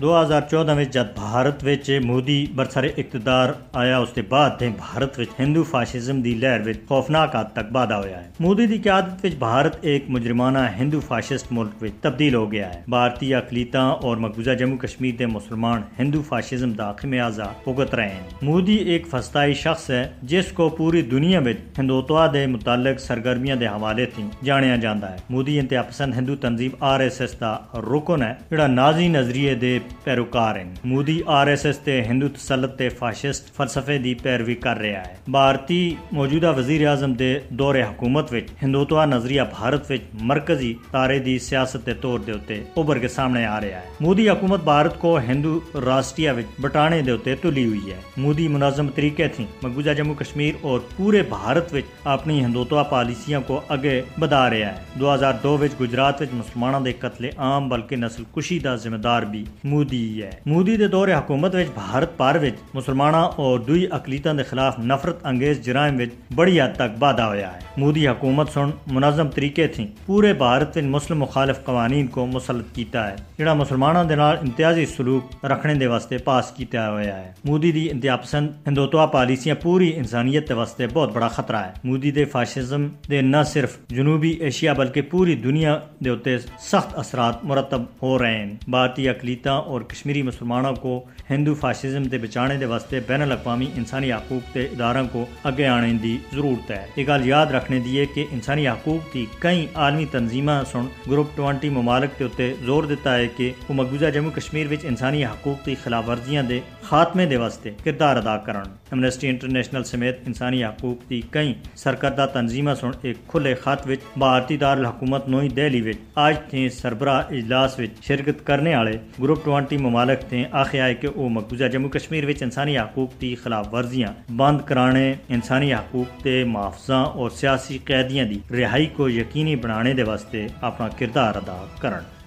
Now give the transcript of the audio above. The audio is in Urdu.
دو ہزار چودہ میں جب بھارت وچ مودی برسر اقتدار آیا، اس کے بعد تھے بھارت وچ ہندو فاشزم دی لہر وچ خوفناک حد تک بادہ ہویا ہے۔ مودی دی قیادت وچ بھارت ایک مجرمانہ ہندو فاشسٹ ملک وچ تبدیل ہو گیا ہے۔ بھارتی اقلیتاں اور مقبوضہ جموں کشمیر دے مسلمان ہندو فاشزم دا خمیازہ بھگت رہے ہیں۔ مودی ایک فسطائی شخص ہے، جس کو پوری دنیا وچ ہندوتوا دے متعلق سرگرمیاں دے حوالے تھی جانیا جاندا ہے۔ مودی انتہا پسند ہندو تنظیم آر ایس ایس دا رکن ہے، جڑا نازی نظریے دے پیروکار ہیں مودی آر ایس ایس تے ہندو تسلط تے فاشسٹ فلسفے دی پیروی کر رہا ہے۔ بھارتی موجودہ وزیر اعظم دے دور حکومت وچ ہندوتوا نظریہ بھارت وچ مرکزی تارے دی سیاست دے طور دے اوتے اوبر کے سامنے آ رہا ہے۔ مودی حکومت بھارت کو ہندو راشٹریہ بٹانے دے اوتے تلی ہوئی ہے۔ مودی منظم طریقے تھی مقبوضہ جموں کشمیر اور پورے بھارت وچ اپنی ہندوتوا پالیسیاں کو اگے بدا رہا ہے۔ دو ہزار دو وچ گجرات وچ مسلمانوں دے قتل عام بلکہ نسل کشی دا ذمہ دار بھی مودی ہے مودی دے دور حکومت وچ بھارت پار وچ مسلماناں اور دوئی اقلیتاں دے خلاف نفرت انگیز جرائم وچ بڑی حد تک بادہ ہویا ہے۔ مودی حکومت سن منظم طریقے تھی پورے بھارت وچ مسلم مخالف قوانین کو مسلط کیتا ہے، جڑا مسلماناں دے نال امتیازی سلوک رکھنے دے واسطے پاس کیتا ہویا ہے۔ مودی دی انتہا پسند ہندوتوا پالیسیاں پوری انسانیت دے واسطے بہت بڑا خطرہ ہے۔ مودی دے فاشزم دے نہ صرف جنوبی ایشیا بلکہ پوری دنیا دے اوتے سخت اثرات مرتب ہو رہے ہیں۔ بھارتی اقلیتاں اور کشمیری مسلمانوں کو ہندو فاشزم دے بچانے دے واسطے بین الاقوامی انسانی حقوق دے اداروں کو اگے آنے دی ضرورت ہے۔ یہ گل یاد رکھنے دی ہے کہ انسانی حقوق دی کئی عالمی تنظیماں سن گروپ 20 ممالک کے اتنے زور دیتا ہے کہ وہ مقبوضہ جموں کشمیر وچ انسانی حقوق دی خلاف ورزیاں دے خاتمے دے واسطے کردار ادا کرن۔ امنسٹی انٹرنیشنل سمیت انسانی حقوق دی کئی سرکردہ تنظیماں سن ایک کھلے خط وچ بھارتی دار الحکومت نوئی دہلی وچ آج تھے سربراہ اجلاس وچ شرکت کرنے والے گروپ 20 ممالک نے آخیا ہے کہ وہ مقبوضہ جموں کشمیر وچ انسانی حقوق کی خلاف ورزیاں بند کرانے، انسانی حقوق کے محافظاں اور سیاسی قیدیاں دی رہائی کو یقینی بنانے دے واسطے اپنا کردار ادا کرن۔